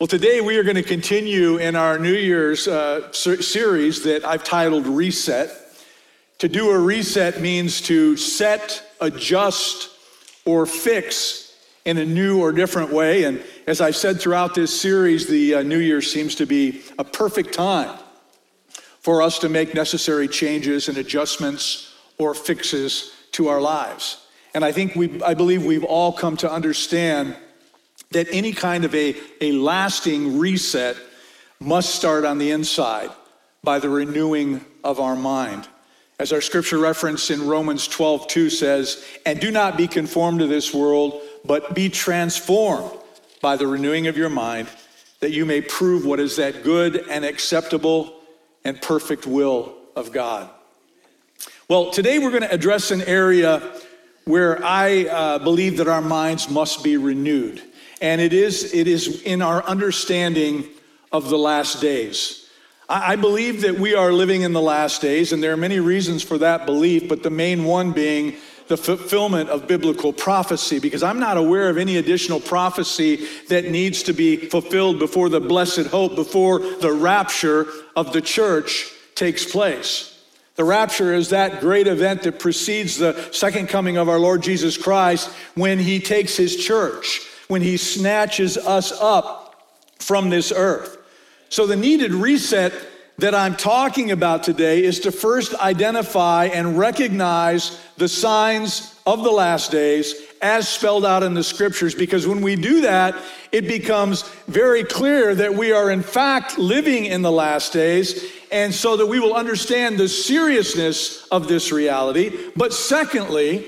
Well, today we are going to continue in our New Year's uh, series that I've titled Reset. To do a reset means to set, adjust, or fix in a new or different way. And as I've said throughout this series, the uh, New Year seems to be a perfect time for us to make necessary changes and adjustments or fixes to our lives. And I think we, I believe we've all come to understand that any kind of a, a lasting reset must start on the inside by the renewing of our mind. As our scripture reference in Romans 12, 2 says, and do not be conformed to this world, but be transformed by the renewing of your mind, that you may prove what is that good and acceptable and perfect will of God. Well, today we're going to address an area where I uh, believe that our minds must be renewed and it is, it is in our understanding of the last days. I, I believe that we are living in the last days, and there are many reasons for that belief, but the main one being the fulfillment of biblical prophecy, because I'm not aware of any additional prophecy that needs to be fulfilled before the blessed hope, before the rapture of the church takes place. The rapture is that great event that precedes the second coming of our Lord Jesus Christ when he takes his church when he snatches us up from this earth. So, the needed reset that I'm talking about today is to first identify and recognize the signs of the last days as spelled out in the scriptures, because when we do that, it becomes very clear that we are in fact living in the last days, and so that we will understand the seriousness of this reality. But secondly,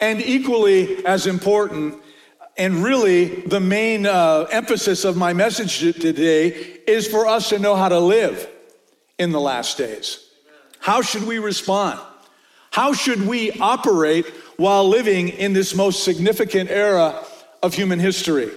and equally as important, and really, the main uh, emphasis of my message today is for us to know how to live in the last days. How should we respond? How should we operate while living in this most significant era of human history?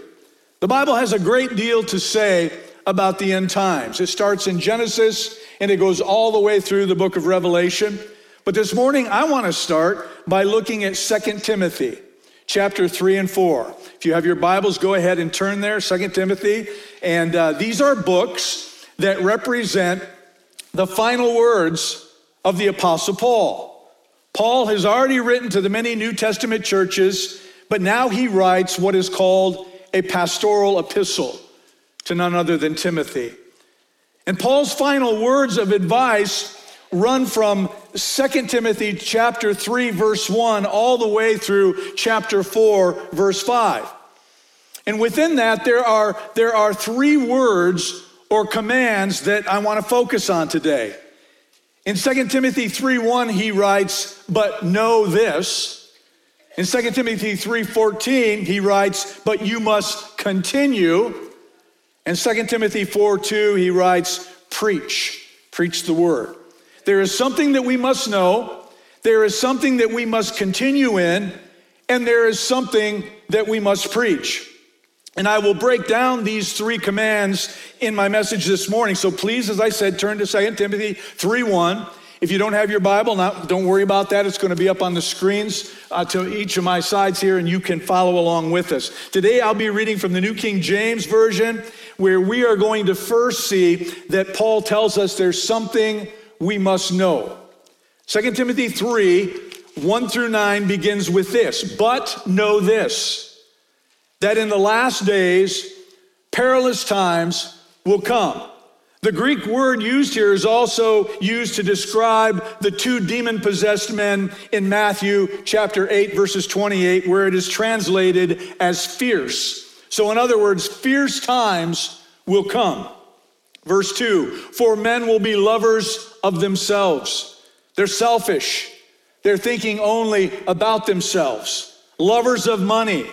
The Bible has a great deal to say about the end times. It starts in Genesis and it goes all the way through the book of Revelation. But this morning, I want to start by looking at 2 Timothy chapter 3 and 4. If you have your Bibles, go ahead and turn there, Second Timothy. And uh, these are books that represent the final words of the Apostle Paul. Paul has already written to the many New Testament churches, but now he writes what is called a pastoral epistle to none other than Timothy. And Paul's final words of advice run from 2 Timothy chapter 3 verse 1 all the way through chapter 4 verse 5. And within that there are there are three words or commands that I want to focus on today. In 2 Timothy 3:1 he writes, "But know this." In 2 Timothy 3:14 he writes, "But you must continue." In 2 Timothy 4:2 he writes, "Preach, preach the word." There is something that we must know, there is something that we must continue in, and there is something that we must preach. And I will break down these three commands in my message this morning. So please, as I said, turn to 2 Timothy 3 1. If you don't have your Bible, not, don't worry about that. It's going to be up on the screens uh, to each of my sides here, and you can follow along with us. Today, I'll be reading from the New King James Version, where we are going to first see that Paul tells us there's something we must know. 2 Timothy 3 1 through 9 begins with this But know this, that in the last days, perilous times will come. The Greek word used here is also used to describe the two demon possessed men in Matthew chapter 8, verses 28, where it is translated as fierce. So, in other words, fierce times will come. Verse 2 For men will be lovers of themselves. They're selfish. They're thinking only about themselves. Lovers of money.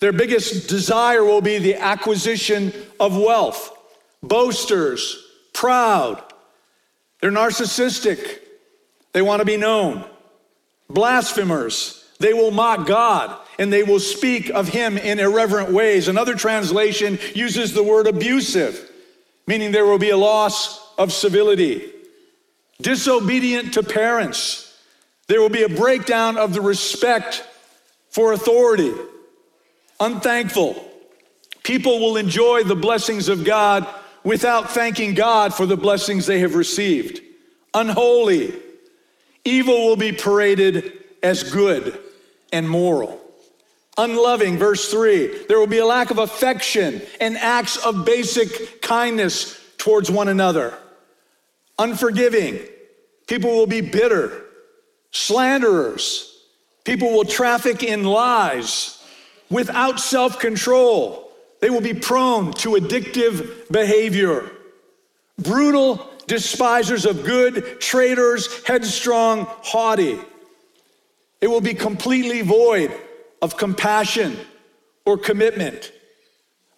Their biggest desire will be the acquisition of wealth. Boasters, proud. They're narcissistic. They want to be known. Blasphemers. They will mock God and they will speak of him in irreverent ways. Another translation uses the word abusive meaning there will be a loss of civility. Disobedient to parents, there will be a breakdown of the respect for authority. Unthankful, People will enjoy the blessings of God without thanking God for the blessings they have received. Unholy. Evil will be paraded as good and moral. Unloving, verse 3. There will be a lack of affection and acts of basic kindness towards one another. Unforgiving. People will be bitter, slanderers. People will traffic in lies without self control. They will be prone to addictive behavior. Brutal despisers of good, traitors, headstrong, haughty. It will be completely void of compassion or commitment.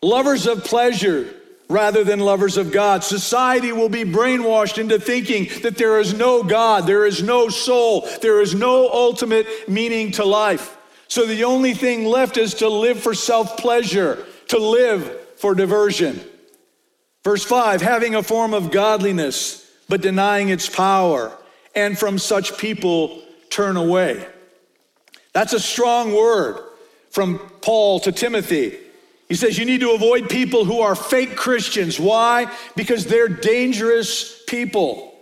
Lovers of pleasure rather than lovers of God. Society will be brainwashed into thinking that there is no God, there is no soul, there is no ultimate meaning to life. So the only thing left is to live for self pleasure, to live for diversion. Verse 5 having a form of godliness, but denying its power, and from such people turn away. That's a strong word from Paul to Timothy. He says you need to avoid people who are fake Christians. Why? Because they're dangerous people.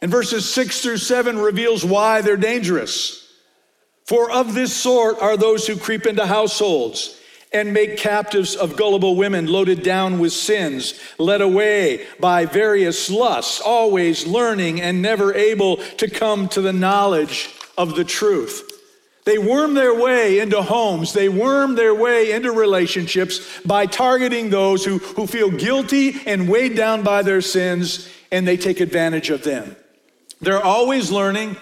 And verses six through seven reveals why they're dangerous. For of this sort are those who creep into households and make captives of gullible women loaded down with sins, led away by various lusts, always learning and never able to come to the knowledge of the truth. They worm their way into homes. They worm their way into relationships by targeting those who, who feel guilty and weighed down by their sins, and they take advantage of them. They're always learning,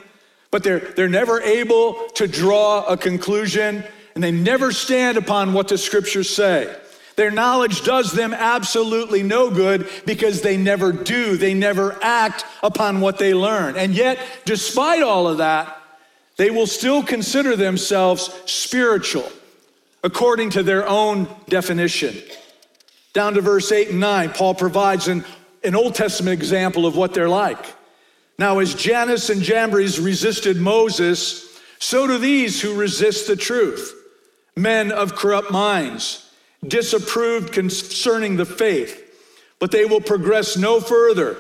but they're, they're never able to draw a conclusion, and they never stand upon what the scriptures say. Their knowledge does them absolutely no good because they never do. They never act upon what they learn. And yet, despite all of that, they will still consider themselves spiritual according to their own definition. Down to verse 8 and 9, Paul provides an, an Old Testament example of what they're like. Now, as Jannes and Jambres resisted Moses, so do these who resist the truth. Men of corrupt minds, disapproved concerning the faith, but they will progress no further,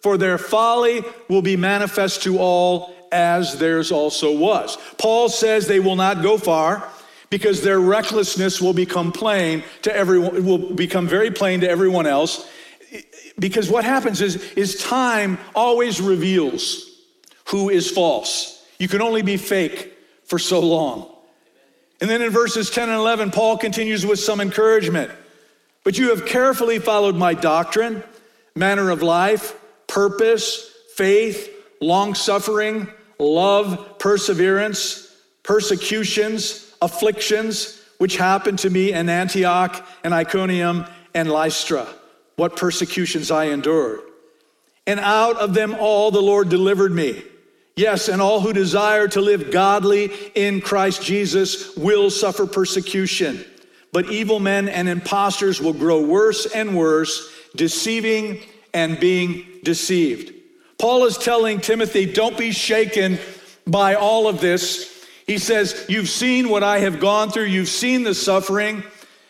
for their folly will be manifest to all as theirs also was. Paul says they will not go far because their recklessness will become plain to everyone, it will become very plain to everyone else. Because what happens is, is time always reveals who is false. You can only be fake for so long. And then in verses 10 and 11, Paul continues with some encouragement. But you have carefully followed my doctrine, manner of life, purpose, faith, long suffering, love, perseverance, persecutions, afflictions, which happened to me in Antioch and Iconium and Lystra. What persecutions I endured. And out of them all the Lord delivered me. Yes, and all who desire to live godly in Christ Jesus will suffer persecution. But evil men and impostors will grow worse and worse, deceiving and being deceived. Paul is telling Timothy, don't be shaken by all of this. He says, You've seen what I have gone through, you've seen the suffering.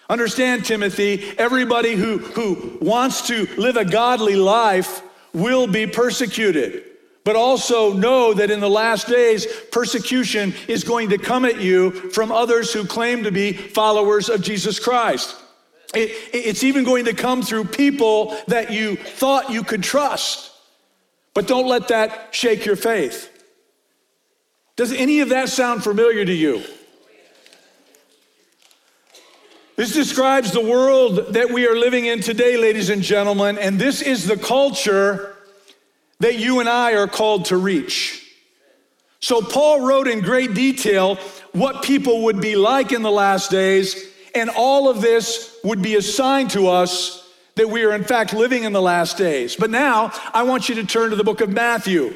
Understand, Timothy, everybody who, who wants to live a godly life will be persecuted. But also know that in the last days, persecution is going to come at you from others who claim to be followers of Jesus Christ. It, it's even going to come through people that you thought you could trust. But don't let that shake your faith. Does any of that sound familiar to you? This describes the world that we are living in today, ladies and gentlemen, and this is the culture that you and I are called to reach. So, Paul wrote in great detail what people would be like in the last days, and all of this would be assigned to us that we are, in fact, living in the last days. But now, I want you to turn to the book of Matthew.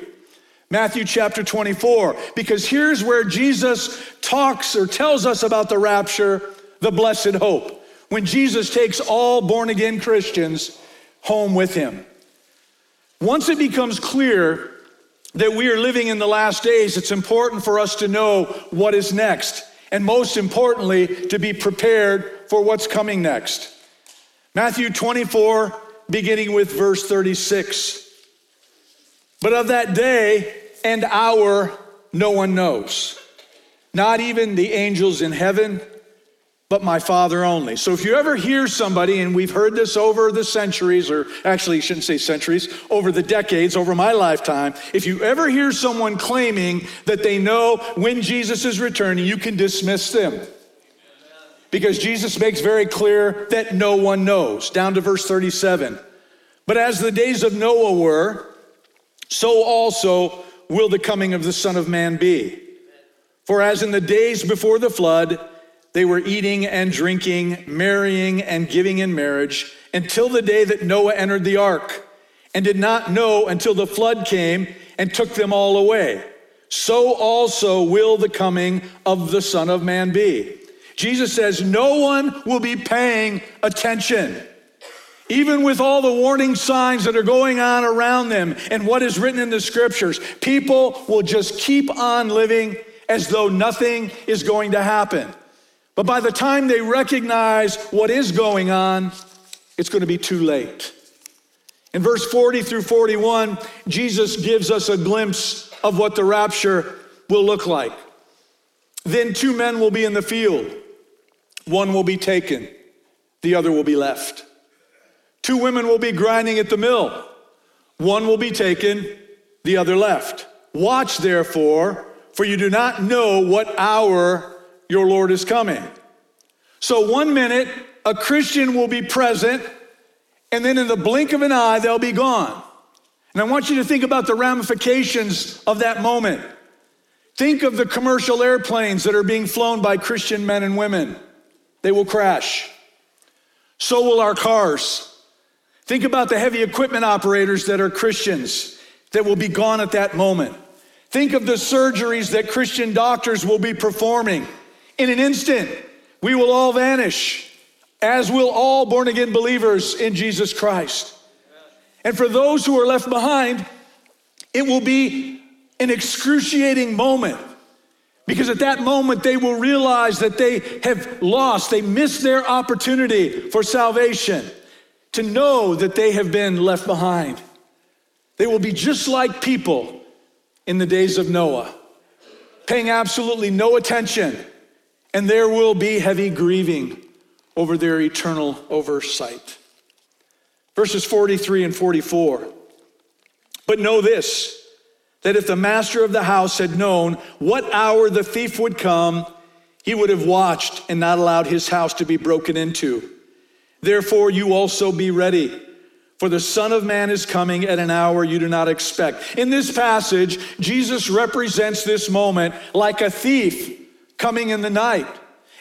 Matthew chapter 24, because here's where Jesus talks or tells us about the rapture, the blessed hope, when Jesus takes all born again Christians home with him. Once it becomes clear that we are living in the last days, it's important for us to know what is next, and most importantly, to be prepared for what's coming next. Matthew 24, beginning with verse 36. But of that day and hour, no one knows, not even the angels in heaven but my Father only. So if you ever hear somebody, and we've heard this over the centuries, or actually, you shouldn't say centuries, over the decades, over my lifetime, if you ever hear someone claiming that they know when Jesus is returning, you can dismiss them. Because Jesus makes very clear that no one knows, down to verse 37. But as the days of Noah were, so also will the coming of the Son of Man be. For as in the days before the flood, they were eating and drinking, marrying and giving in marriage until the day that Noah entered the ark and did not know until the flood came and took them all away. So also will the coming of the Son of Man be. Jesus says, No one will be paying attention. Even with all the warning signs that are going on around them and what is written in the scriptures, people will just keep on living as though nothing is going to happen. But by the time they recognize what is going on, it's going to be too late. In verse 40 through 41, Jesus gives us a glimpse of what the rapture will look like. Then two men will be in the field. One will be taken, the other will be left. Two women will be grinding at the mill. One will be taken, the other left. Watch therefore, for you do not know what hour your Lord is coming. So, one minute, a Christian will be present, and then in the blink of an eye, they'll be gone. And I want you to think about the ramifications of that moment. Think of the commercial airplanes that are being flown by Christian men and women. They will crash. So will our cars. Think about the heavy equipment operators that are Christians that will be gone at that moment. Think of the surgeries that Christian doctors will be performing in an instant, we will all vanish, as will all born again believers in Jesus Christ. And for those who are left behind, it will be an excruciating moment because at that moment they will realize that they have lost, they missed their opportunity for salvation, to know that they have been left behind. They will be just like people in the days of Noah, paying absolutely no attention and there will be heavy grieving over their eternal oversight. Verses 43 and 44. But know this that if the master of the house had known what hour the thief would come, he would have watched and not allowed his house to be broken into. Therefore, you also be ready, for the Son of Man is coming at an hour you do not expect. In this passage, Jesus represents this moment like a thief coming in the night.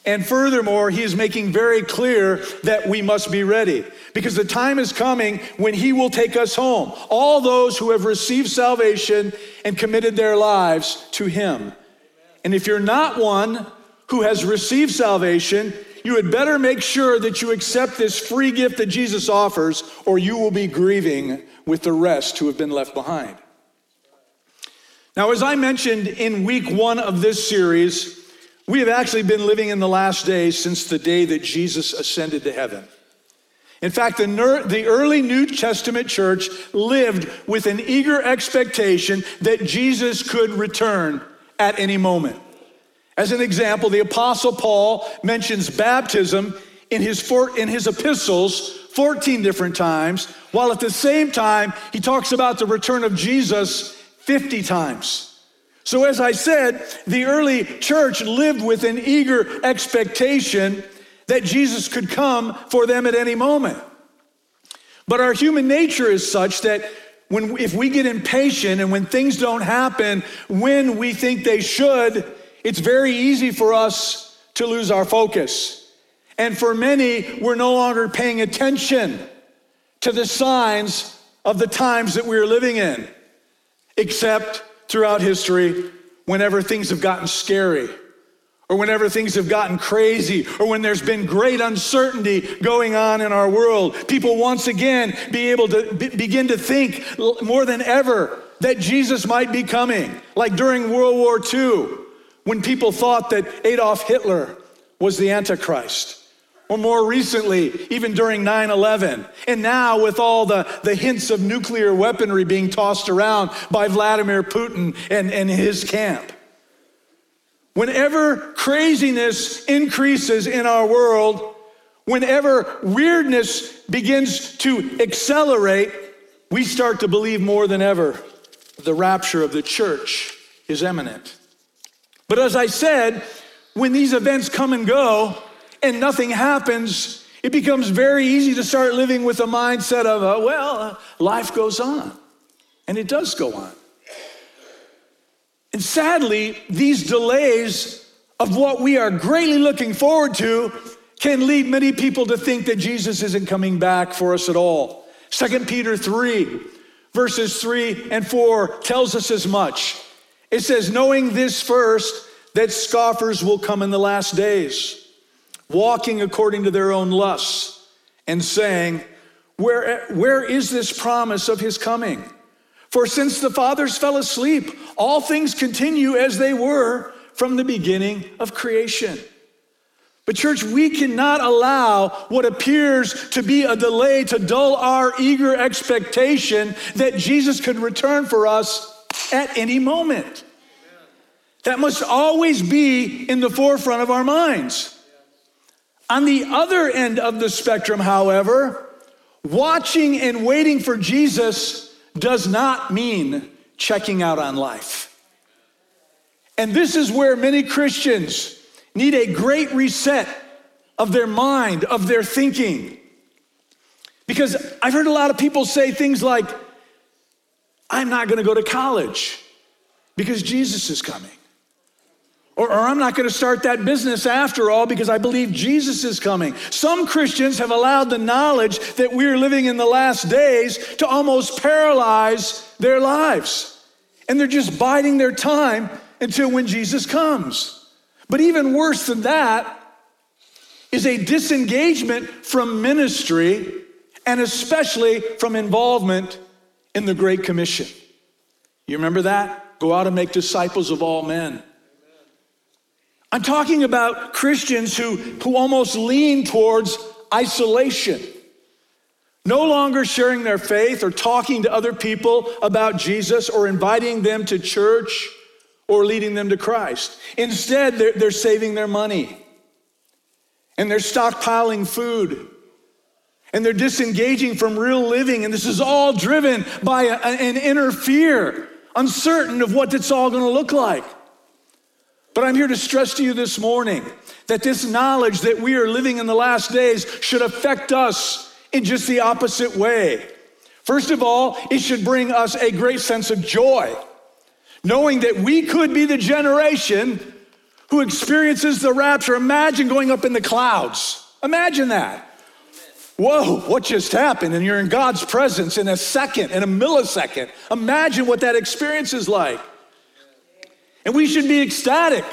And furthermore, he is making very clear that we must be ready because the time is coming when he will take us home. All those who have received salvation and committed their lives to him. And if you're not one who has received salvation, you had better make sure that you accept this free gift that Jesus offers, or you will be grieving with the rest who have been left behind. Now, as I mentioned in week one of this series, we have actually been living in the last days since the day that Jesus ascended to heaven. In fact, the, ner- the early New Testament church lived with an eager expectation that Jesus could return at any moment. As an example, the Apostle Paul mentions baptism in his, in his epistles 14 different times, while at the same time, he talks about the return of Jesus 50 times. So, as I said, the early church lived with an eager expectation that Jesus could come for them at any moment. But our human nature is such that when, if we get impatient and when things don't happen when we think they should, it's very easy for us to lose our focus. And for many, we're no longer paying attention to the signs of the times that we're living in, except throughout history whenever things have gotten scary or whenever things have gotten crazy, or when there's been great uncertainty going on in our world, people once again be able to be, begin to think more than ever that Jesus might be coming. Like during World War II, when people thought that Adolf Hitler was the Antichrist, or more recently, even during 9 11. And now, with all the, the hints of nuclear weaponry being tossed around by Vladimir Putin and, and his camp. Whenever craziness increases in our world, whenever weirdness begins to accelerate, we start to believe more than ever the rapture of the church is imminent. But as I said, when these events come and go and nothing happens, it becomes very easy to start living with a mindset of, uh, well, uh, life goes on. And it does go on. And sadly, these delays of what we are greatly looking forward to can lead many people to think that Jesus isn't coming back for us at all. 2 Peter 3, verses 3 and 4 tells us as much. It says, Knowing this first, that scoffers will come in the last days, walking according to their own lusts, and saying, Where, where is this promise of his coming? For since the fathers fell asleep, all things continue as they were from the beginning of creation. But, church, we cannot allow what appears to be a delay to dull our eager expectation that Jesus could return for us at any moment. That must always be in the forefront of our minds. On the other end of the spectrum, however, watching and waiting for Jesus does not mean checking out on life. And this is where many Christians need a great reset of their mind, of their thinking. Because I've heard a lot of people say things like, I'm not gonna go to college because Jesus is coming. Or, or, I'm not going to start that business after all because I believe Jesus is coming. Some Christians have allowed the knowledge that we're living in the last days to almost paralyze their lives. And they're just biding their time until when Jesus comes. But even worse than that is a disengagement from ministry and especially from involvement in the Great Commission. You remember that? Go out and make disciples of all men. I'm talking about Christians who, who almost lean towards isolation, no longer sharing their faith or talking to other people about Jesus or inviting them to church or leading them to Christ. Instead, they're, they're saving their money and they're stockpiling food and they're disengaging from real living. And this is all driven by a, an inner fear, uncertain of what it's all going to look like. But I'm here to stress to you this morning that this knowledge that we are living in the last days should affect us in just the opposite way. First of all, it should bring us a great sense of joy, knowing that we could be the generation who experiences the rapture. Imagine going up in the clouds. Imagine that. Whoa, what just happened? And you're in God's presence in a second, in a millisecond. Imagine what that experience is like. And we should be ecstatic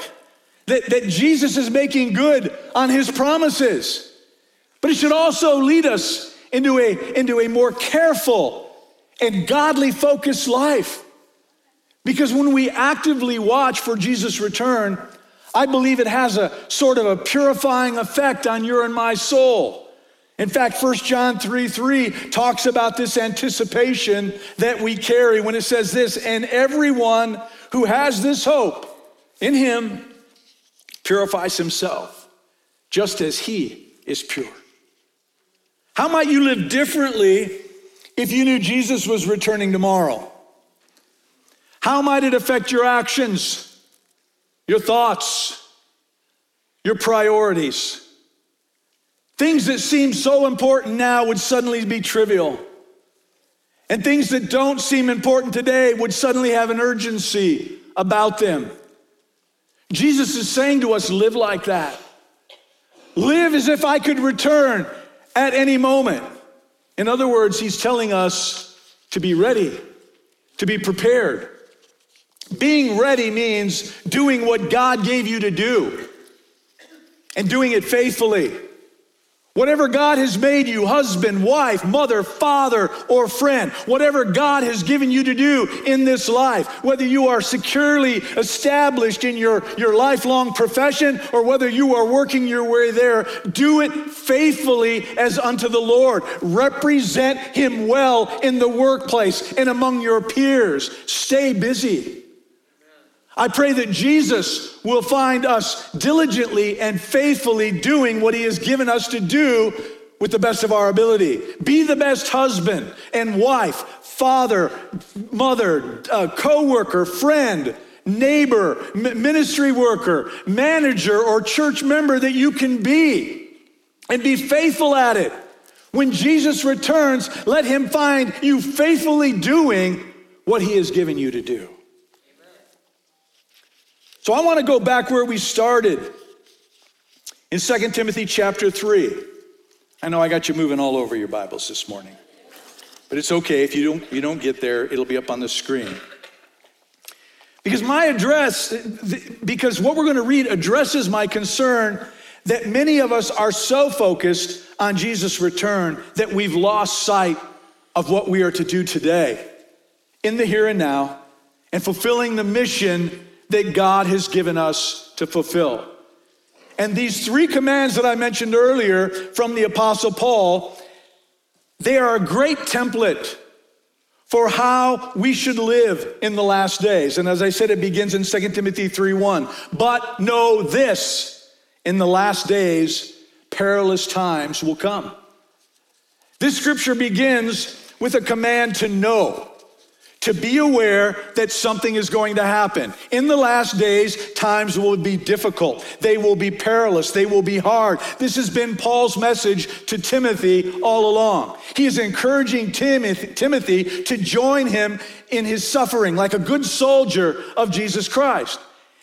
that, that Jesus is making good on his promises. But it should also lead us into a, into a more careful and godly focused life. Because when we actively watch for Jesus' return, I believe it has a sort of a purifying effect on your and my soul. In fact, 1 John 3 3 talks about this anticipation that we carry when it says this, and everyone who has this hope in him purifies himself just as he is pure. How might you live differently if you knew Jesus was returning tomorrow? How might it affect your actions, your thoughts, your priorities? Things that seem so important now would suddenly be trivial. And things that don't seem important today would suddenly have an urgency about them. Jesus is saying to us, live like that. Live as if I could return at any moment. In other words, he's telling us to be ready, to be prepared. Being ready means doing what God gave you to do and doing it faithfully Whatever God has made you, husband, wife, mother, father, or friend, whatever God has given you to do in this life, whether you are securely established in your, your lifelong profession or whether you are working your way there, do it faithfully as unto the Lord. Represent Him well in the workplace and among your peers. Stay busy. I pray that Jesus will find us diligently and faithfully doing what he has given us to do with the best of our ability. Be the best husband and wife, father, mother, uh, co-worker, friend, neighbor, ministry worker, manager, or church member that you can be. And be faithful at it. When Jesus returns, let him find you faithfully doing what he has given you to do. So I want to go back where we started in 2 Timothy chapter 3. I know I got you moving all over your Bibles this morning. But it's okay if you don't you don't get there, it'll be up on the screen. Because my address because what we're going to read addresses my concern that many of us are so focused on Jesus' return that we've lost sight of what we are to do today in the here and now and fulfilling the mission that God has given us to fulfill. And these three commands that I mentioned earlier from the Apostle Paul, they are a great template for how we should live in the last days. And as I said, it begins in 2 Timothy 3:1. But know this, in the last days, perilous times will come. This scripture begins with a command to know to be aware that something is going to happen. In the last days, times will be difficult. They will be perilous. They will be hard. This has been Paul's message to Timothy all along. He is encouraging Timothy, to join him in his suffering like a good soldier of Jesus Christ.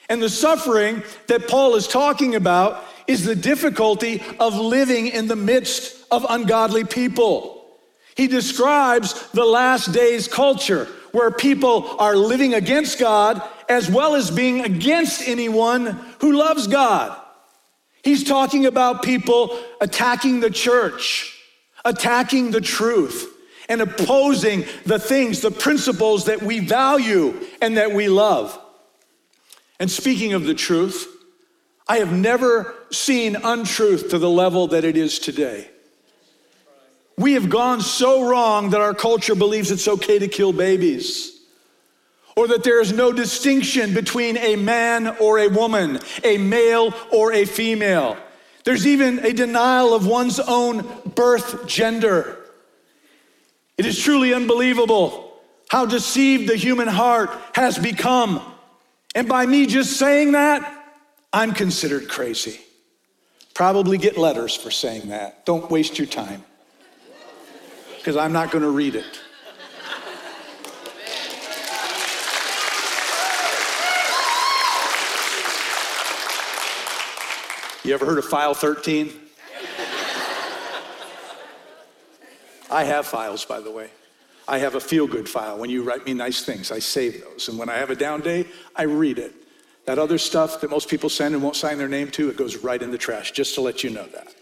And the suffering that Paul is talking about is the difficulty of living in the midst of ungodly people. He describes the last days culture where people are living against God as well as being against anyone who loves God. He's talking about people attacking the church, attacking the truth, and opposing the things, the principles that we value and that we love. And speaking of the truth, I have never seen untruth to the level that it is today. We have gone so wrong that our culture believes it's okay to kill babies, or that there is no distinction between a man or a woman, a male or a female. There's even a denial of one's own birth gender. It is truly unbelievable how deceived the human heart has become. And by me just saying that, I'm considered crazy. Probably get letters for saying that. Don't waste your time because I'm not going to read it. You ever heard of file 13? I have files, by the way. I have a feel good file. When you write me nice things, I save those. And when I have a down day, I read it. That other stuff that most people send and won't sign their name to, it goes right in the trash, just to let you know that.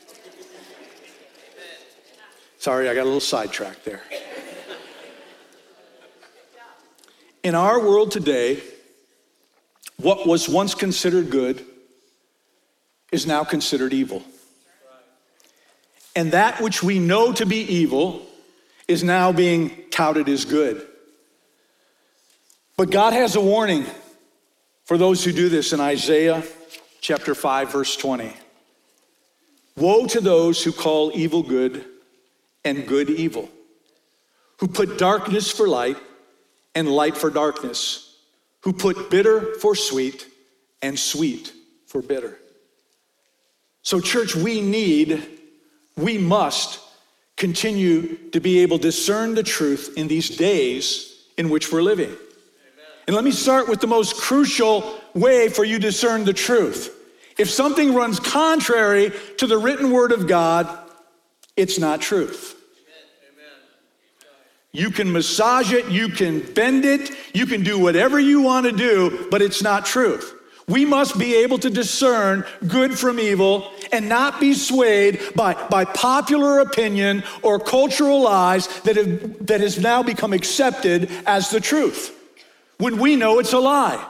Sorry, I got a little sidetracked there. In our world today, what was once considered good is now considered evil. And that which we know to be evil is now being touted as good. But God has a warning for those who do this in Isaiah chapter 5, verse 20. Woe to those who call evil good and good evil, who put darkness for light and light for darkness, who put bitter for sweet and sweet for bitter. So, church, we need, we must continue to be able to discern the truth in these days in which we're living. Amen. And let me start with the most crucial way for you to discern the truth. If something runs contrary to the written word of God, it's not truth. You can massage it, you can bend it, you can do whatever you want to do, but it's not truth. We must be able to discern good from evil and not be swayed by, by popular opinion or cultural lies that, have, that has now become accepted as the truth when we know it's a lie.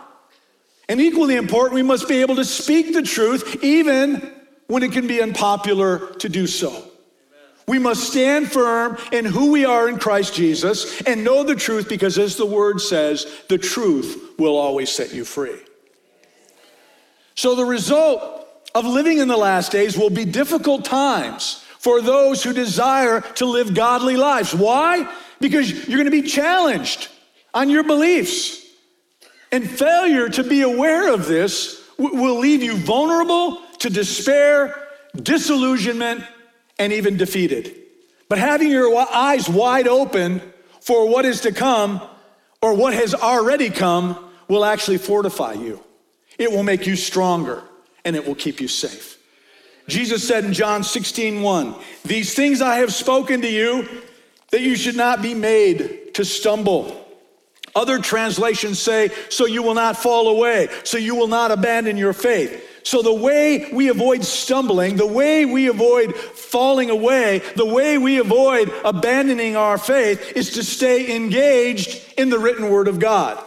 And equally important, we must be able to speak the truth even when it can be unpopular to do so. We must stand firm in who we are in Christ Jesus and know the truth because, as the word says, the truth will always set you free. So, the result of living in the last days will be difficult times for those who desire to live godly lives. Why? Because you're going to be challenged on your beliefs. And failure to be aware of this will leave you vulnerable to despair, disillusionment, and even defeated. But having your eyes wide open for what is to come or what has already come will actually fortify you. It will make you stronger and it will keep you safe. Jesus said in John 16, 1, These things I have spoken to you that you should not be made to stumble. Other translations say, so you will not fall away, so you will not abandon your faith. So, the way we avoid stumbling, the way we avoid falling away, the way we avoid abandoning our faith is to stay engaged in the written word of God.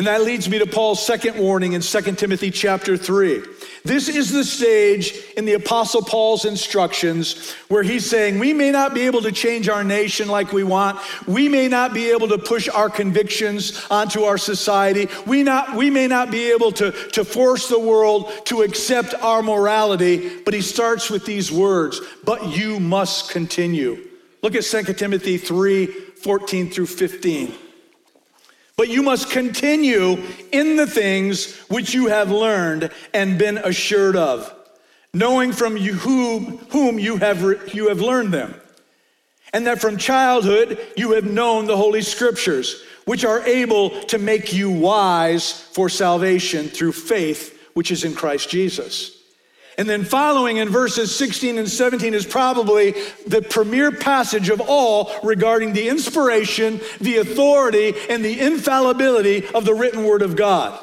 And that leads me to Paul's second warning in 2 Timothy chapter 3. This is the stage in the Apostle Paul's instructions where he's saying, We may not be able to change our nation like we want. We may not be able to push our convictions onto our society. We, not, we may not be able to, to force the world to accept our morality. But he starts with these words, But you must continue. Look at 2 Timothy 3 14 through 15. But you must continue in the things which you have learned and been assured of, knowing from you whom, whom you, have re, you have learned them, and that from childhood you have known the Holy Scriptures, which are able to make you wise for salvation through faith which is in Christ Jesus. And then following in verses 16 and 17 is probably the premier passage of all regarding the inspiration, the authority, and the infallibility of the written word of God.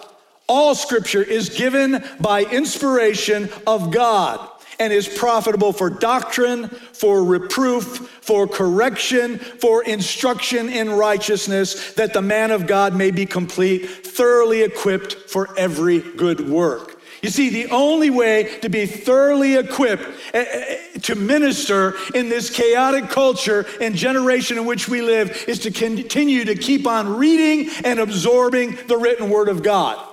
All scripture is given by inspiration of God and is profitable for doctrine, for reproof, for correction, for instruction in righteousness, that the man of God may be complete, thoroughly equipped for every good work. You see, the only way to be thoroughly equipped eh, eh, to minister in this chaotic culture and generation in which we live is to continue to keep on reading and absorbing the written word of God.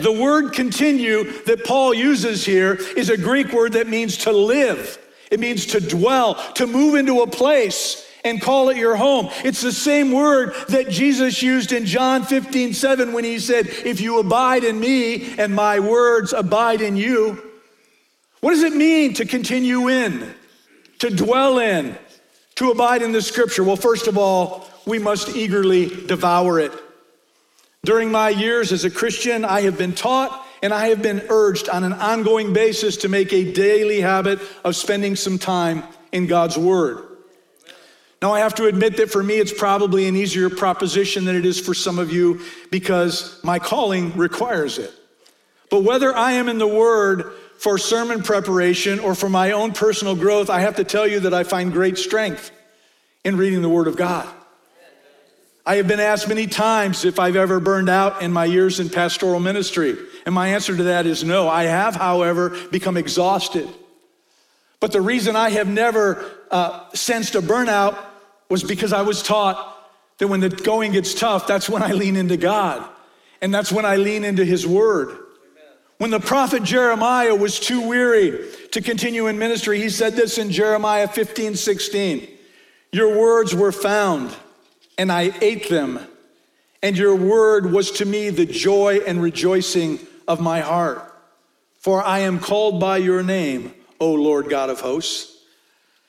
The word continue that Paul uses here is a Greek word that means to live. It means to dwell, to move into a place and call it your home. It's the same word that Jesus used in John 15, 7 when he said, If you abide in me and my words abide in you. What does it mean to continue in, to dwell in, to abide in the scripture? Well, first of all, we must eagerly devour it. During my years as a Christian, I have been taught and I have been urged on an ongoing basis to make a daily habit of spending some time in God's Word. Now, I have to admit that for me, it's probably an easier proposition than it is for some of you because my calling requires it. But whether I am in the Word for sermon preparation or for my own personal growth, I have to tell you that I find great strength in reading the Word of God. I have been asked many times if I've ever burned out in my years in pastoral ministry. And my answer to that is no. I have, however, become exhausted. But the reason I have never uh, sensed a burnout was because I was taught that when the going gets tough, that's when I lean into God. And that's when I lean into His Word. When the prophet Jeremiah was too weary to continue in ministry, he said this in Jeremiah 15 16. Your words were found, and I ate them, and your word was to me the joy and rejoicing of my heart. For I am called by your name, O Lord God of hosts.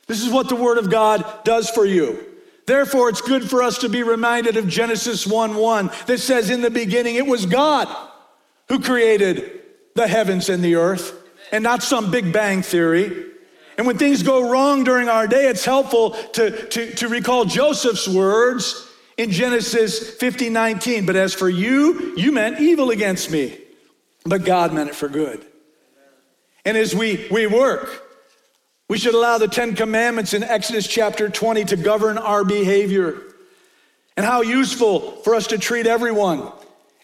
This is what the Word of God does for you. Therefore, it's good for us to be reminded of Genesis 1 1 that says, In the beginning, it was God who created the heavens and the earth, and not some Big Bang theory. And when things go wrong during our day, it's helpful to, to, to recall Joseph's words in Genesis 50 19. But as for you, you meant evil against me, but God meant it for good. And as we, we work, we should allow the Ten Commandments in Exodus chapter 20 to govern our behavior. And how useful for us to treat everyone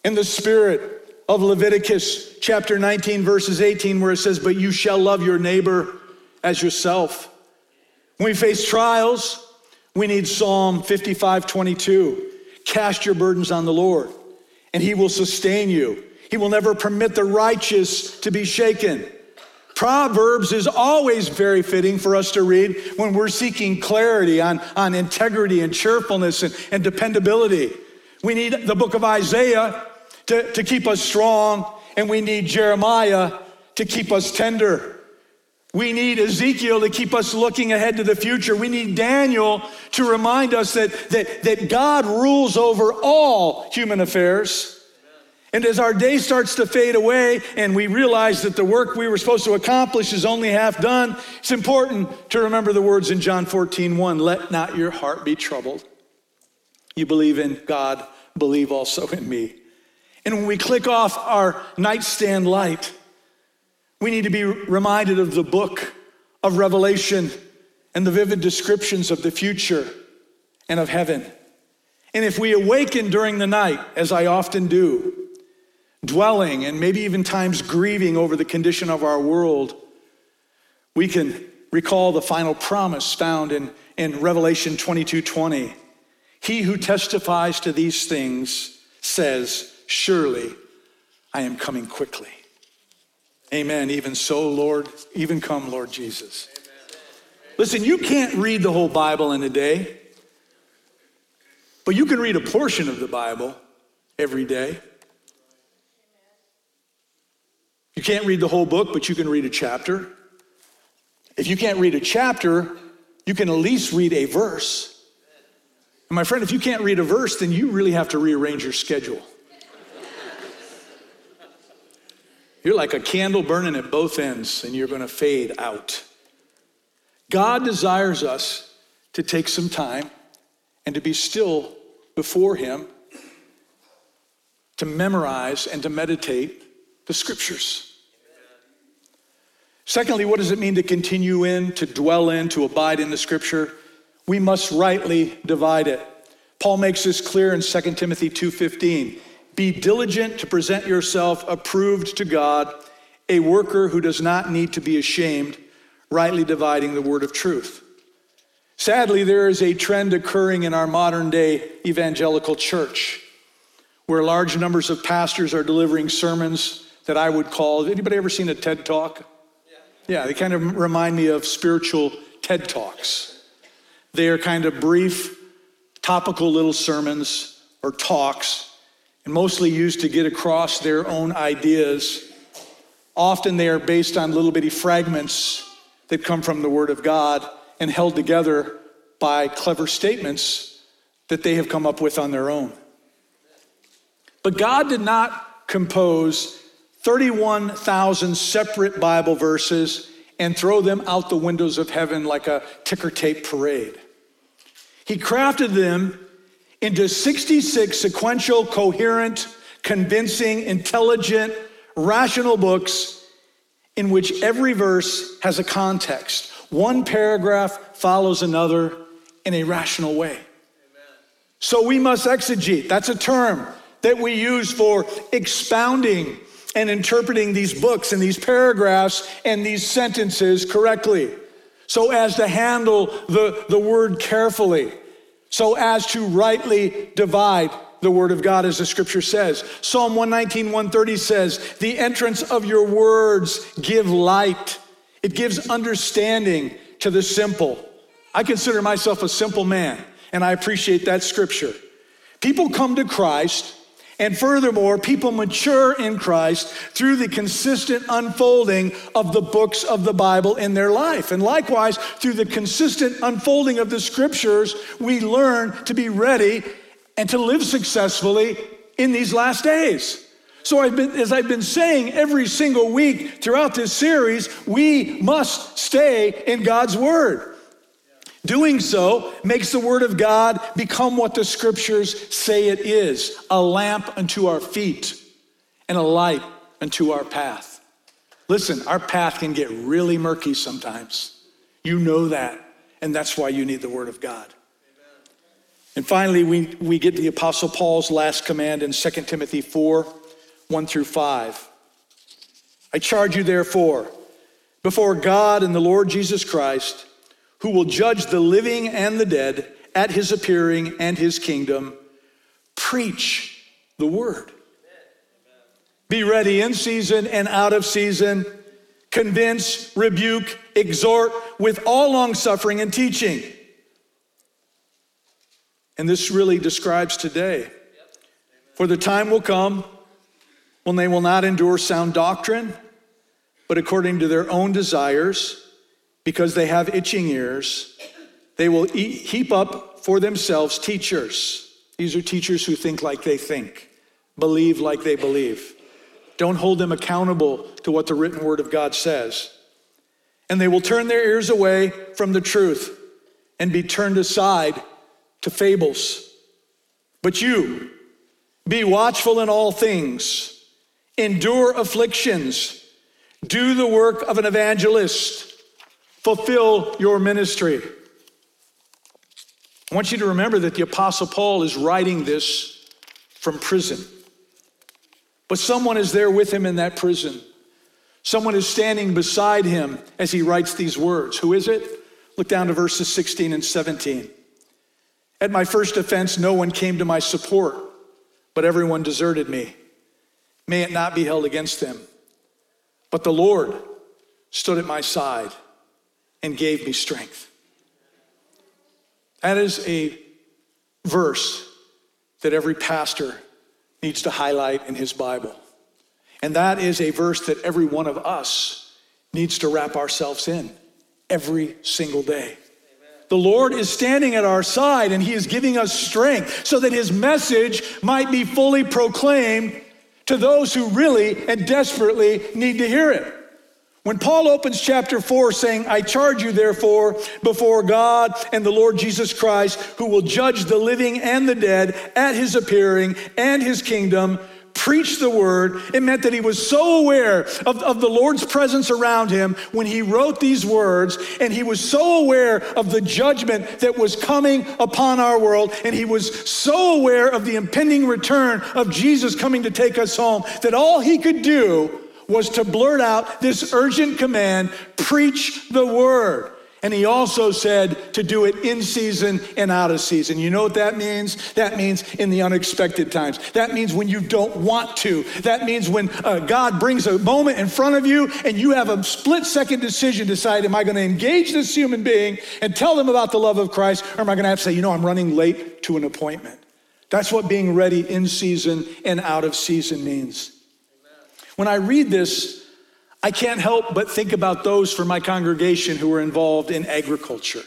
in the spirit of Leviticus chapter 19, verses 18, where it says, But you shall love your neighbor as yourself. When we face trials, we need Psalm 55 22. Cast your burdens on the Lord, and he will sustain you. He will never permit the righteous to be shaken. Proverbs is always very fitting for us to read when we're seeking clarity on, on integrity and cheerfulness and, and dependability. We need the book of Isaiah to, to keep us strong, and we need Jeremiah to keep us tender. We need Ezekiel to keep us looking ahead to the future. We need Daniel to remind us that, that, that God rules over all human affairs. And as our day starts to fade away and we realize that the work we were supposed to accomplish is only half done, it's important to remember the words in John 14, 1, let not your heart be troubled. You believe in God, believe also in me. And when we click off our nightstand light, we need to be reminded of the book of Revelation and the vivid descriptions of the future and of heaven. And if we awaken during the night, as I often do, dwelling and maybe even times grieving over the condition of our world, we can recall the final promise found in, in Revelation 22 20. He who testifies to these things says, Surely I am coming quickly. Amen. Even so, Lord, even come, Lord Jesus. Listen, you can't read the whole Bible in a day, but you can read a portion of the Bible every day. You can't read the whole book, but you can read a chapter. If you can't read a chapter, you can at least read a verse. And my friend, if you can't read a verse, then you really have to rearrange your schedule. You're like a candle burning at both ends, and you're going to fade out. God desires us to take some time and to be still before Him, to memorize and to meditate the scriptures. Secondly, what does it mean to continue in, to dwell in, to abide in the scripture? We must rightly divide it. Paul makes this clear in 2 Timothy 2:15. Be diligent to present yourself approved to God, a worker who does not need to be ashamed, rightly dividing the word of truth. Sadly, there is a trend occurring in our modern day evangelical church where large numbers of pastors are delivering sermons that I would call. Anybody ever seen a TED Talk? Yeah, yeah they kind of remind me of spiritual TED Talks. They are kind of brief, topical little sermons or talks, and mostly used to get across their own ideas. Often they are based on little bitty fragments that come from the Word of God and held together by clever statements that they have come up with on their own. But God did not compose 31,000 separate Bible verses and throw them out the windows of heaven like a ticker tape parade. He crafted them into 66 sequential, coherent, convincing, intelligent, rational books in which every verse has a context. One paragraph follows another in a rational way. Amen. So we must exegete. That's a term that we use for expounding and interpreting these books and these paragraphs and these sentences correctly so as to handle the, the word carefully, so as to rightly divide the word of God, as the scripture says. Psalm 119, 130 says, The entrance of your words give light, it gives understanding to the simple. I consider myself a simple man, and I appreciate that scripture. People come to Christ and furthermore, people mature in Christ through the consistent unfolding of the books of the Bible in their life. And likewise, through the consistent unfolding of the scriptures, we learn to be ready and to live successfully in these last days. So, I've been, as I've been saying every single week throughout this series, we must stay in God's Word. Doing so makes the Word of God become what the Scriptures say it is a lamp unto our feet and a light unto our path. Listen, our path can get really murky sometimes. You know that, and that's why you need the Word of God. And finally, we, we get the Apostle Paul's last command in 2 Timothy 4 1 through 5. I charge you, therefore, before God and the Lord Jesus Christ, who will judge the living and the dead at his appearing and his kingdom, preach the word. Be ready in season and out of season. Convince, rebuke, exhort with all long suffering and teaching. And this really describes today. For the time will come when they will not endure sound doctrine, but according to their own desires, because they have itching ears, they will eat, heap up for themselves teachers. These are teachers who think like they think, believe like they believe. Don't hold them accountable to what the written word of God says. And they will turn their ears away from the truth and be turned aside to fables. But you, be watchful in all things, endure afflictions, do the work of an evangelist, fulfill your ministry. I want you to remember that the Apostle Paul is writing this from prison. But someone is there with him in that prison. Someone is standing beside him as he writes these words. Who is it? Look down to verses 16 and 17. At my first offense, no one came to my support, but everyone deserted me. May it not be held against them. But the Lord stood at my side and gave me strength. That is a verse that every pastor needs to highlight in his Bible. And that is a verse that every one of us needs to wrap ourselves in every single day. The Lord is standing at our side and He is giving us strength so that His message might be fully proclaimed to those who really and desperately need to hear it. When Paul opens chapter 4 saying, I charge you therefore before God and the Lord Jesus Christ, who will judge the living and the dead at his appearing and his kingdom, preach the word, it meant that he was so aware of, of the Lord's presence around him when he wrote these words, and he was so aware of the judgment that was coming upon our world, and he was so aware of the impending return of Jesus coming to take us home that all he could do was to blurt out this urgent command preach the word. And he also said to do it in season and out of season. You know what that means? That means in the unexpected times. That means when you don't want to. That means when uh, God brings a moment in front of you and you have a split second decision to decide, am I going to engage this human being and tell them about the love of Christ? Or am I going to have to say, you know, I'm running late to an appointment? That's what being ready in season and out of season means. When I read this, I can't help but think about those from my congregation who are involved in agriculture.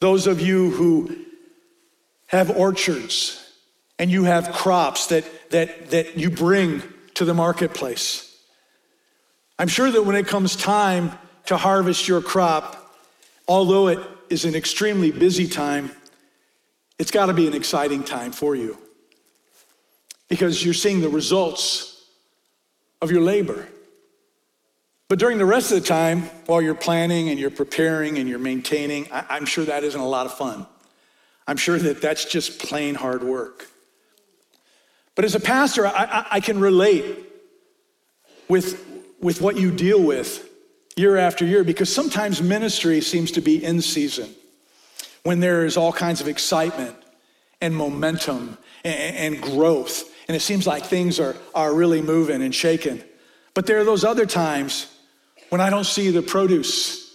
Those of you who have orchards and you have crops that, that, that you bring to the marketplace. I'm sure that when it comes time to harvest your crop, although it is an extremely busy time, it's got to be an exciting time for you because you're seeing the results of your labor. But during the rest of the time, while you're planning and you're preparing and you're maintaining, I, am sure that isn't a lot of fun. I'm sure that that's just plain hard work. But as a pastor, I, I, I can relate with, with what you deal with year after year because sometimes ministry seems to be in season when there is all kinds of excitement and momentum and, and growth and it seems like things are, are really moving and shaking. But there are those other times when I don't see the produce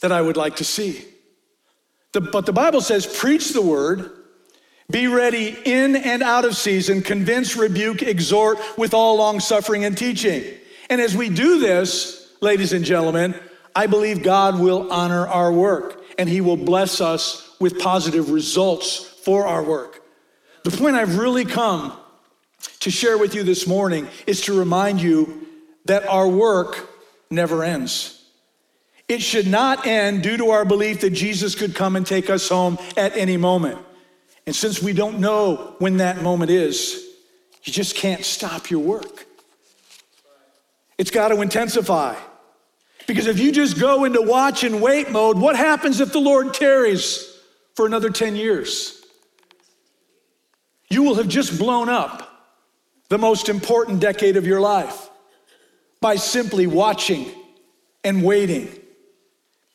that I would like to see. The, but the Bible says, preach the word, be ready in and out of season, convince, rebuke, exhort with all long suffering and teaching. And as we do this, ladies and gentlemen, I believe God will honor our work and he will bless us with positive results for our work. The point I've really come to share with you this morning is to remind you that our work never ends. It should not end due to our belief that Jesus could come and take us home at any moment. And since we don't know when that moment is, you just can't stop your work. It's got to intensify. Because if you just go into watch and wait mode, what happens if the Lord tarries for another 10 years? You will have just blown up the most important decade of your life by simply watching and waiting.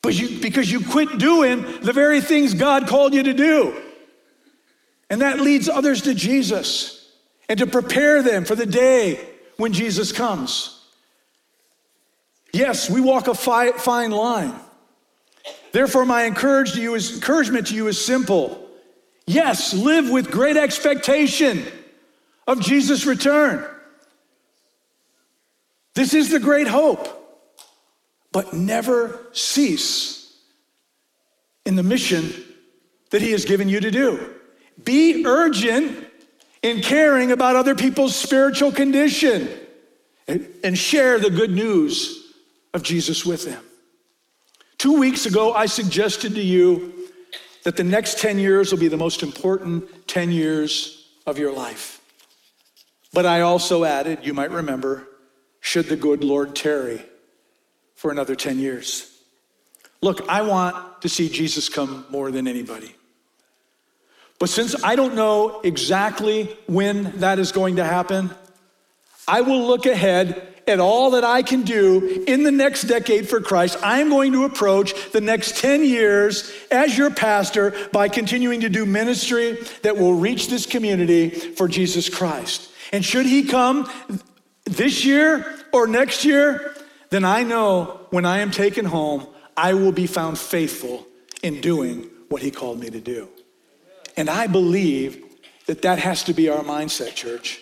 But you, because you quit doing the very things God called you to do. And that leads others to Jesus and to prepare them for the day when Jesus comes. Yes, we walk a fi- fine line. Therefore, my encourage to you is, encouragement to you is simple. Yes, live with great expectation of Jesus' return. This is the great hope, but never cease in the mission that He has given you to do. Be urgent in caring about other people's spiritual condition and share the good news of Jesus with them. Two weeks ago, I suggested to you that the next 10 years will be the most important 10 years of your life. But I also added, you might remember, should the good Lord tarry for another 10 years. Look, I want to see Jesus come more than anybody. But since I don't know exactly when that is going to happen, I will look ahead at all that I can do in the next decade for Christ, I am going to approach the next 10 years as your pastor by continuing to do ministry that will reach this community for Jesus Christ. And should he come this year or next year, then I know when I am taken home, I will be found faithful in doing what he called me to do. And I believe that that has to be our mindset, church.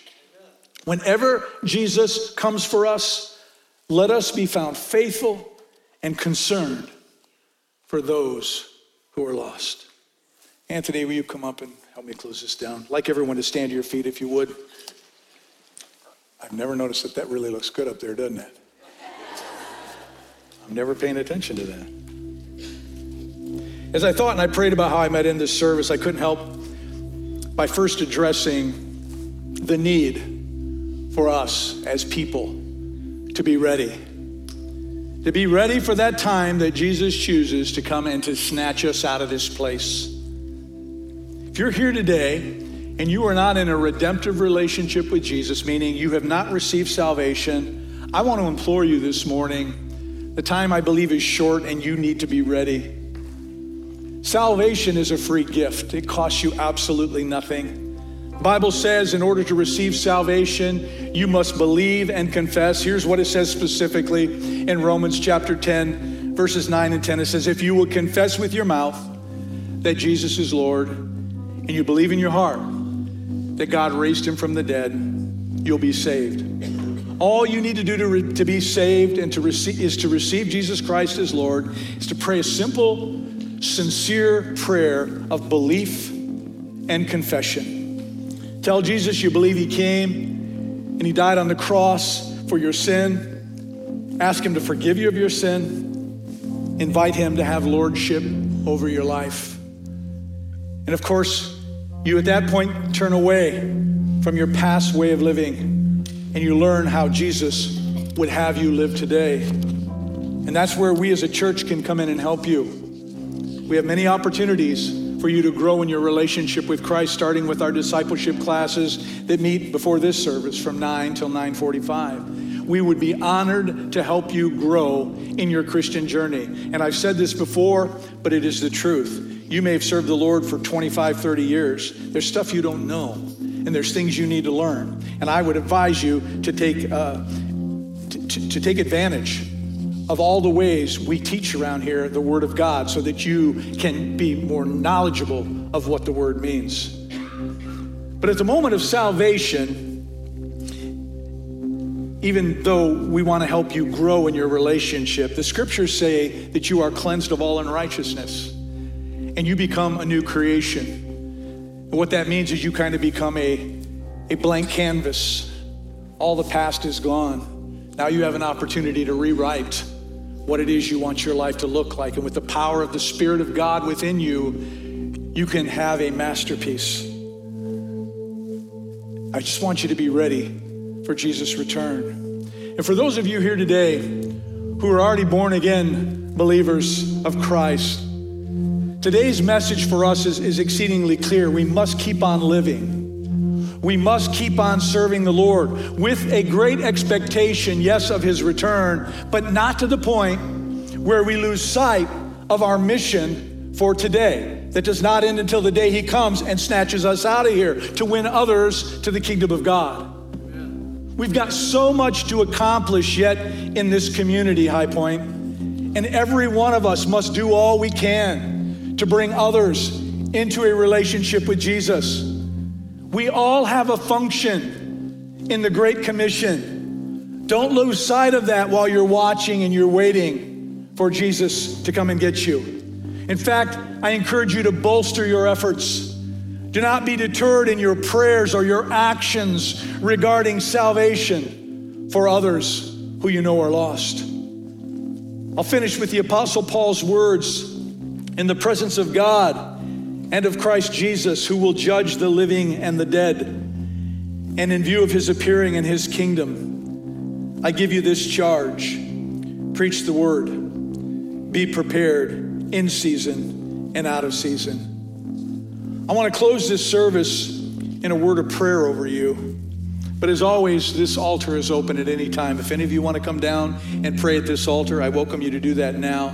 Whenever Jesus comes for us, let us be found faithful and concerned for those who are lost. Anthony, will you come up and help me close this down? I'd like everyone to stand to your feet if you would. I've never noticed that that really looks good up there, doesn't it? I'm never paying attention to that. As I thought and I prayed about how I might end this service, I couldn't help by first addressing the need for us as people to be ready. To be ready for that time that Jesus chooses to come and to snatch us out of this place. If you're here today and you are not in a redemptive relationship with Jesus, meaning you have not received salvation, I want to implore you this morning. The time I believe is short and you need to be ready. Salvation is a free gift, it costs you absolutely nothing. Bible says in order to receive salvation, you must believe and confess. Here's what it says specifically in Romans chapter 10, verses 9 and 10. It says, If you will confess with your mouth that Jesus is Lord, and you believe in your heart that God raised him from the dead, you'll be saved. All you need to do to, re- to be saved and to receive is to receive Jesus Christ as Lord, is to pray a simple, sincere prayer of belief and confession. Tell Jesus you believe he came and he died on the cross for your sin. Ask him to forgive you of your sin. Invite him to have lordship over your life. And of course, you at that point turn away from your past way of living and you learn how Jesus would have you live today. And that's where we as a church can come in and help you. We have many opportunities for you to grow in your relationship with Christ, starting with our discipleship classes that meet before this service from 9 till 945. We would be honored to help you grow in your Christian journey. And I've said this before, but it is the truth. You may have served the Lord for 25, 30 years. There's stuff you don't know, and there's things you need to learn. And I would advise you to take, uh, to, to, take advantage of all the ways we teach around here the Word of God so that you can be more knowledgeable of what the Word means. But at the moment of salvation, even though we want to help you grow in your relationship, the scriptures say that you are cleansed of all unrighteousness and you become a new creation. And what that means is you kind of become a, a blank canvas. All the past is gone. Now you have an opportunity to rewrite what it is you want your life to look like. And with the power of the Spirit of God within you, you can have a masterpiece. I just want you to be ready for Jesus' return. And for those of you here today who are already born again believers of Christ, today's message for us is, is exceedingly clear. We must keep on living. We must keep on serving the Lord with a great expectation, yes, of His return, but not to the point where we lose sight of our mission for today that does not end until the day He comes and snatches us out of here to win others to the kingdom of God. We've got so much to accomplish yet in this community, High Point, and every one of us must do all we can to bring others into a relationship with Jesus. We all have a function in the Great Commission. Don't lose sight of that while you're watching and you're waiting for Jesus to come and get you. In fact, I encourage you to bolster your efforts do not be deterred in your prayers or your actions regarding salvation for others who you know are lost. I'll finish with the Apostle Paul's words in the presence of God and of Christ Jesus, who will judge the living and the dead, and in view of his appearing in his kingdom. I give you this charge preach the word, be prepared in season and out of season. I want to close this service in a word of prayer over you. But as always, this altar is open at any time. If any of you want to come down and pray at this altar, I welcome you to do that now.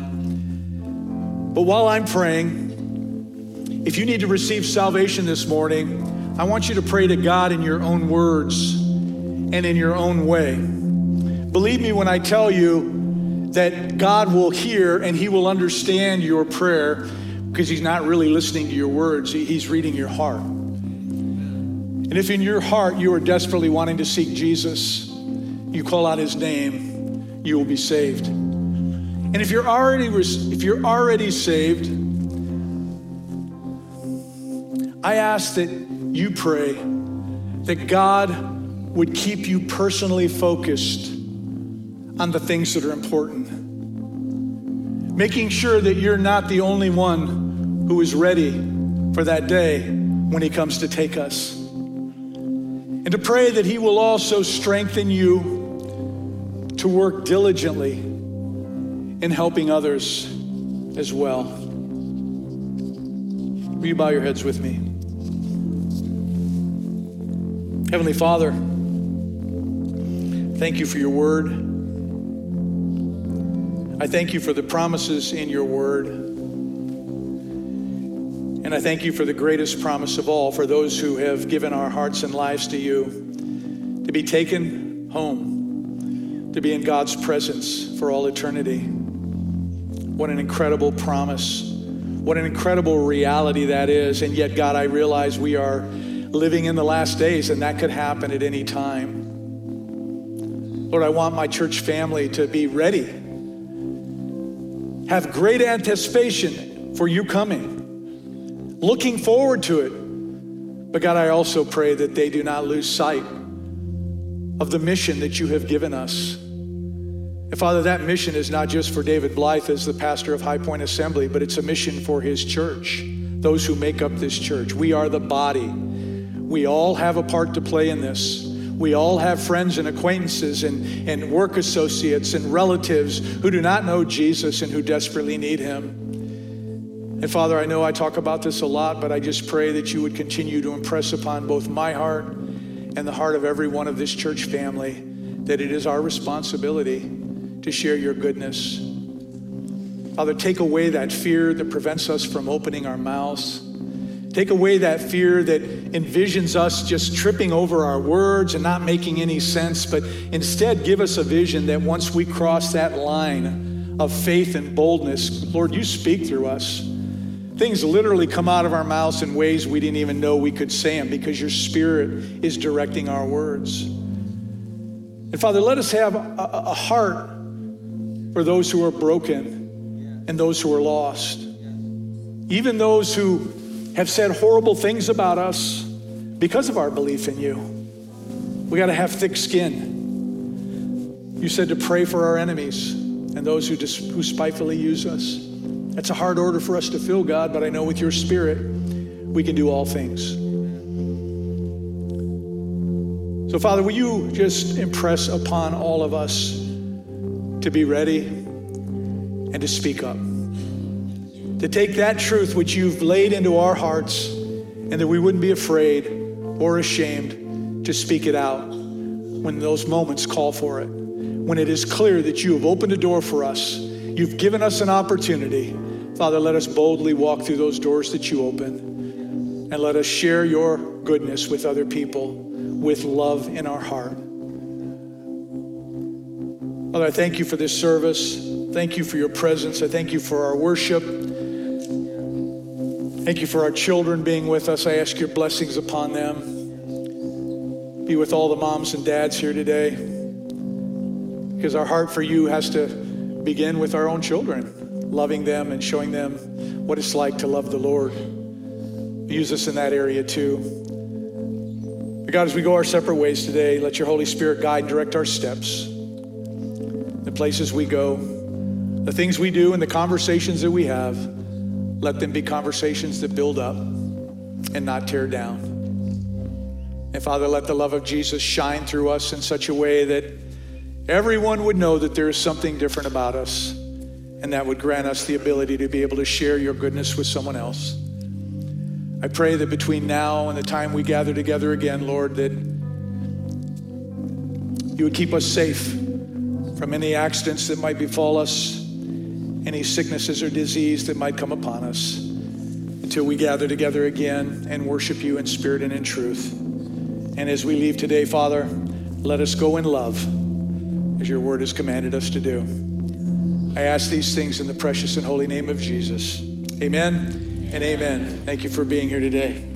But while I'm praying, if you need to receive salvation this morning, I want you to pray to God in your own words and in your own way. Believe me when I tell you that God will hear and He will understand your prayer because he's not really listening to your words, he's reading your heart. And if in your heart you are desperately wanting to seek Jesus, you call out his name, you will be saved. And if you're already if you're already saved, I ask that you pray that God would keep you personally focused on the things that are important making sure that you're not the only one who is ready for that day when He comes to take us. And to pray that He will also strengthen you to work diligently in helping others as well. Will you bow your heads with me? Heavenly Father, thank you for your word. I thank you for the promises in your word. And I thank you for the greatest promise of all for those who have given our hearts and lives to you to be taken home, to be in God's presence for all eternity. What an incredible promise. What an incredible reality that is. And yet, God, I realize we are living in the last days and that could happen at any time. Lord, I want my church family to be ready have great anticipation for you coming, looking forward to it. But God, I also pray that they do not lose sight of the mission that you have given us. And Father, that mission is not just for David Blythe as the pastor of High Point Assembly, but it's a mission for his church, those who make up this church. We are the body. We all have a part to play in this. We all have friends and acquaintances and, and work associates and relatives who do not know Jesus and who desperately need him. And Father, I know I talk about this a lot, but I just pray that you would continue to impress upon both my heart and the heart of every one of this church family that it is our responsibility to share your goodness. Father, take away that fear that prevents us from opening our mouths. Take away that fear that envisions us just tripping over our words and not making any sense, but instead give us a vision that once we cross that line of faith and boldness, Lord, you speak through us. Things literally come out of our mouths in ways we didn't even know we could say them because your spirit is directing our words. And Father, let us have a, a heart for those who are broken and those who are lost. Even those who have said horrible things about us because of our belief in you. We got to have thick skin. You said to pray for our enemies and those who, dis- who spitefully use us. That's a hard order for us to fill, God, but I know with your spirit, we can do all things. So, Father, will you just impress upon all of us to be ready and to speak up? To take that truth which you've laid into our hearts and that we wouldn't be afraid or ashamed to speak it out when those moments call for it. When it is clear that you have opened a door for us, you've given us an opportunity. Father, let us boldly walk through those doors that you open and let us share your goodness with other people with love in our heart. Father, I thank you for this service. Thank you for your presence. I thank you for our worship. Thank you for our children being with us. I ask your blessings upon them. Be with all the moms and dads here today. Because our heart for you has to begin with our own children, loving them and showing them what it's like to love the Lord. Use us in that area too. But God, as we go our separate ways today, let your Holy Spirit guide and direct our steps, places we go, the things we do, and the conversations that we have. Let them be conversations that build up and not tear down. And Father, let the love of Jesus shine through us in such a way that everyone would know that there is something different about us, and that would grant us the ability to be able to share your goodness with someone else. I pray that between now and the time we gather together again, Lord, that you would keep us safe from any accidents that might befall us, any sicknesses or disease that might come upon us, until we gather together again and worship you in spirit and in truth. And as we leave today, Father, let us go in love as your word has commanded us to do. I ask these things in the precious and holy name of Jesus. Amen and amen. Thank you for being here today.